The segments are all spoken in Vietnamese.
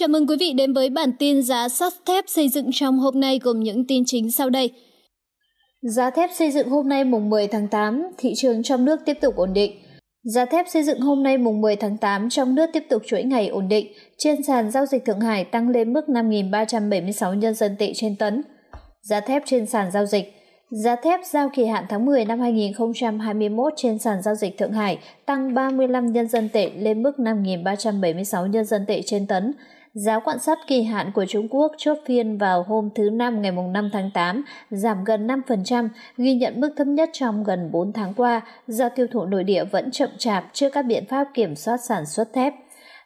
Chào mừng quý vị đến với bản tin giá sắt thép xây dựng trong hôm nay gồm những tin chính sau đây. Giá thép xây dựng hôm nay mùng 10 tháng 8, thị trường trong nước tiếp tục ổn định. Giá thép xây dựng hôm nay mùng 10 tháng 8 trong nước tiếp tục chuỗi ngày ổn định, trên sàn giao dịch Thượng Hải tăng lên mức 5.376 nhân dân tệ trên tấn. Giá thép trên sàn giao dịch Giá thép giao kỳ hạn tháng 10 năm 2021 trên sàn giao dịch Thượng Hải tăng 35 nhân dân tệ lên mức 5.376 nhân dân tệ trên tấn. Giá quan sát kỳ hạn của Trung Quốc chốt phiên vào hôm thứ Năm ngày 5 tháng 8 giảm gần 5%, ghi nhận mức thấp nhất trong gần 4 tháng qua do tiêu thụ nội địa vẫn chậm chạp trước các biện pháp kiểm soát sản xuất thép.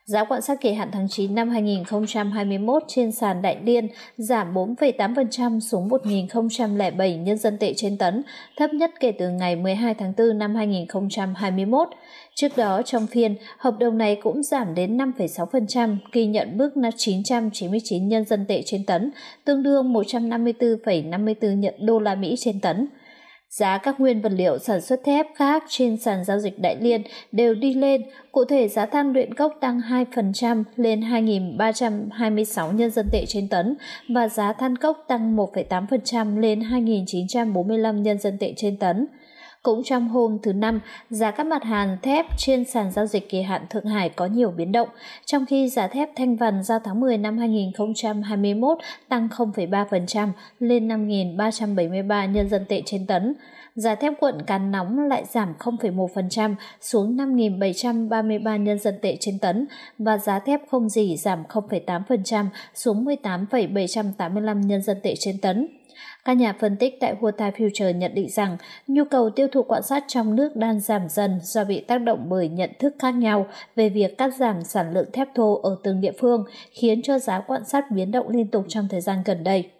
Giá quặng sắt kỳ hạn tháng 9 năm 2021 trên sàn Đại Liên giảm 4,8% xuống 1.007 nhân dân tệ trên tấn, thấp nhất kể từ ngày 12 tháng 4 năm 2021. Trước đó trong phiên, hợp đồng này cũng giảm đến 5,6%, ghi nhận mức 999 nhân dân tệ trên tấn, tương đương 154,54 nhận đô la Mỹ trên tấn. Giá các nguyên vật liệu sản xuất thép khác trên sàn giao dịch Đại Liên đều đi lên, cụ thể giá than luyện cốc tăng 2% lên 2.326 nhân dân tệ trên tấn và giá than cốc tăng 1,8% lên 2.945 nhân dân tệ trên tấn. Cũng trong hôm thứ Năm, giá các mặt hàng thép trên sàn giao dịch kỳ hạn Thượng Hải có nhiều biến động, trong khi giá thép thanh vằn giao tháng 10 năm 2021 tăng 0,3% lên 5.373 nhân dân tệ trên tấn. Giá thép cuộn cán nóng lại giảm 0,1% xuống 5.733 nhân dân tệ trên tấn và giá thép không dỉ giảm 0,8% xuống 18,785 nhân dân tệ trên tấn. Các nhà phân tích tại Huota Future nhận định rằng nhu cầu tiêu thụ quạng sắt trong nước đang giảm dần do bị tác động bởi nhận thức khác nhau về việc cắt giảm sản lượng thép thô ở từng địa phương, khiến cho giá quạng sắt biến động liên tục trong thời gian gần đây.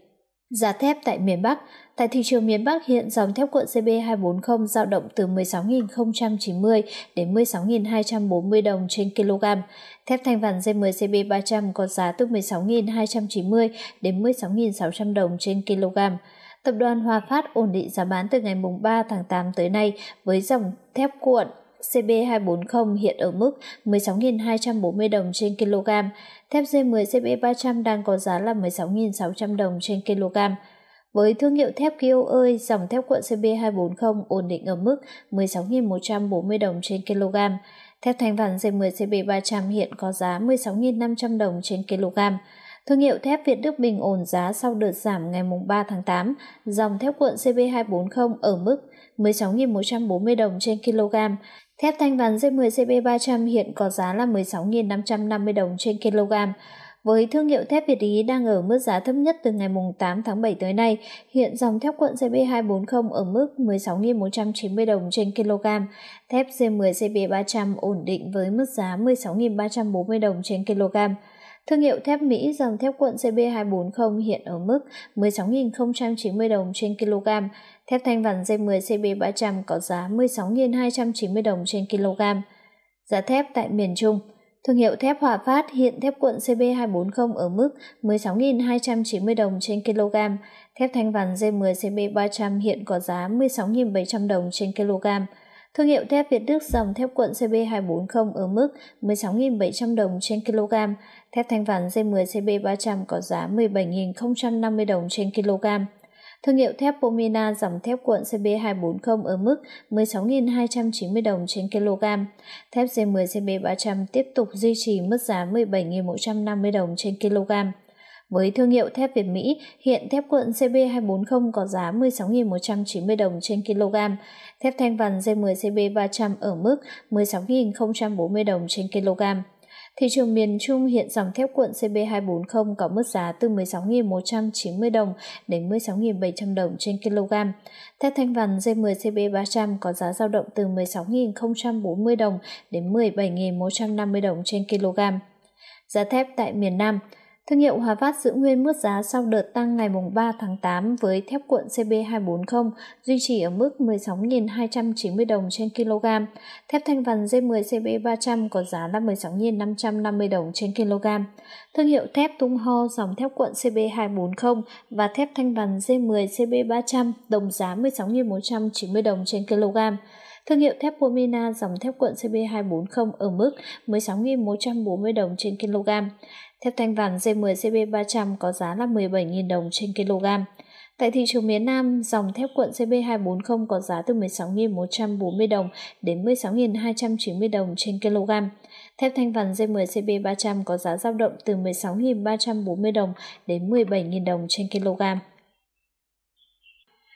Giá thép tại miền Bắc Tại thị trường miền Bắc hiện dòng thép cuộn CB240 dao động từ 16.090 đến 16.240 đồng trên kg. Thép thanh vàng D10 CB300 có giá từ 16.290 đến 16.600 đồng trên kg. Tập đoàn Hòa Phát ổn định giá bán từ ngày 3 tháng 8 tới nay với dòng thép cuộn CB240 hiện ở mức 16.240 đồng trên kg. Thép D10 CB300 đang có giá là 16.600 đồng trên kg. Với thương hiệu thép Kio ơi, dòng thép cuộn CB240 ổn định ở mức 16.140 đồng trên kg. Thép thanh vàng D10 CB300 hiện có giá 16.500 đồng trên kg. Thương hiệu thép Việt Đức bình ổn giá sau đợt giảm ngày 3 tháng 8, dòng thép cuộn CB240 ở mức 16.140 đồng trên kg. Thép thanh vàng D10 CB300 hiện có giá là 16.550 đồng trên kg. Với thương hiệu thép Việt Ý đang ở mức giá thấp nhất từ ngày 8 tháng 7 tới nay, hiện dòng thép cuộn CB240 ở mức 16.190 đồng trên kg, thép C10 CB300 ổn định với mức giá 16.340 đồng trên kg. Thương hiệu thép Mỹ dòng thép cuộn CB240 hiện ở mức 16.090 đồng trên kg, thép thanh vằn D10 CB300 có giá 16.290 đồng trên kg. Giá thép tại miền Trung Thương hiệu thép Hòa Phát hiện thép cuộn CB240 ở mức 16.290 đồng trên kg, thép thanh vằn D10 CB300 hiện có giá 16.700 đồng trên kg. Thương hiệu thép Việt Đức dòng thép cuộn CB240 ở mức 16.700 đồng trên kg, thép thanh vằn D10 CB300 có giá 17.050 đồng trên kg. Thương hiệu thép Pomina dòng thép cuộn CB240 ở mức 16.290 đồng trên kg. Thép G10 CB300 tiếp tục duy trì mức giá 17.150 đồng trên kg. Với thương hiệu thép Việt Mỹ, hiện thép cuộn CB240 có giá 16.190 đồng trên kg, thép thanh vằn G10 CB300 ở mức 16.040 đồng trên kg. Thị trường miền Trung hiện dòng thép cuộn CB240 có mức giá từ 16.190 đồng đến 16.700 đồng trên kg. Thép thanh vằn D10 CB300 có giá dao động từ 16.040 đồng đến 17.150 đồng trên kg. Giá thép tại miền Nam Thương hiệu Hòa Phát giữ nguyên mức giá sau đợt tăng ngày 3 tháng 8 với thép cuộn CB240 duy trì ở mức 16.290 đồng trên kg. Thép thanh vằn D10 CB300 có giá là 16.550 đồng trên kg. Thương hiệu thép tung ho dòng thép cuộn CB240 và thép thanh vằn D10 CB300 đồng giá 16.190 đồng trên kg. Thương hiệu thép Pomina dòng thép cuộn CB240 ở mức 16.140 đồng trên kg. Thép thanh vàng G10CB300 có giá là 17.000 đồng trên kg. Tại thị trường miền Nam, dòng thép cuộn CB240 có giá từ 16.140 đồng đến 16.290 đồng trên kg. Thép thanh vàng G10 CB300 có giá dao động từ 16.340 đồng đến 17.000 đồng trên kg.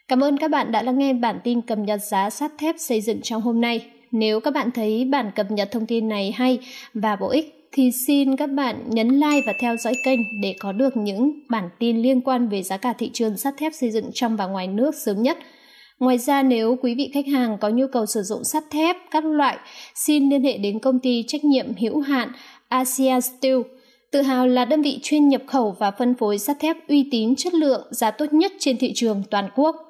Cảm ơn các bạn đã lắng nghe bản tin cập nhật giá sắt thép xây dựng trong hôm nay. Nếu các bạn thấy bản cập nhật thông tin này hay và bổ ích thì xin các bạn nhấn like và theo dõi kênh để có được những bản tin liên quan về giá cả thị trường sắt thép xây dựng trong và ngoài nước sớm nhất. Ngoài ra nếu quý vị khách hàng có nhu cầu sử dụng sắt thép các loại, xin liên hệ đến công ty trách nhiệm hữu hạn Asia Steel. Tự hào là đơn vị chuyên nhập khẩu và phân phối sắt thép uy tín chất lượng giá tốt nhất trên thị trường toàn quốc.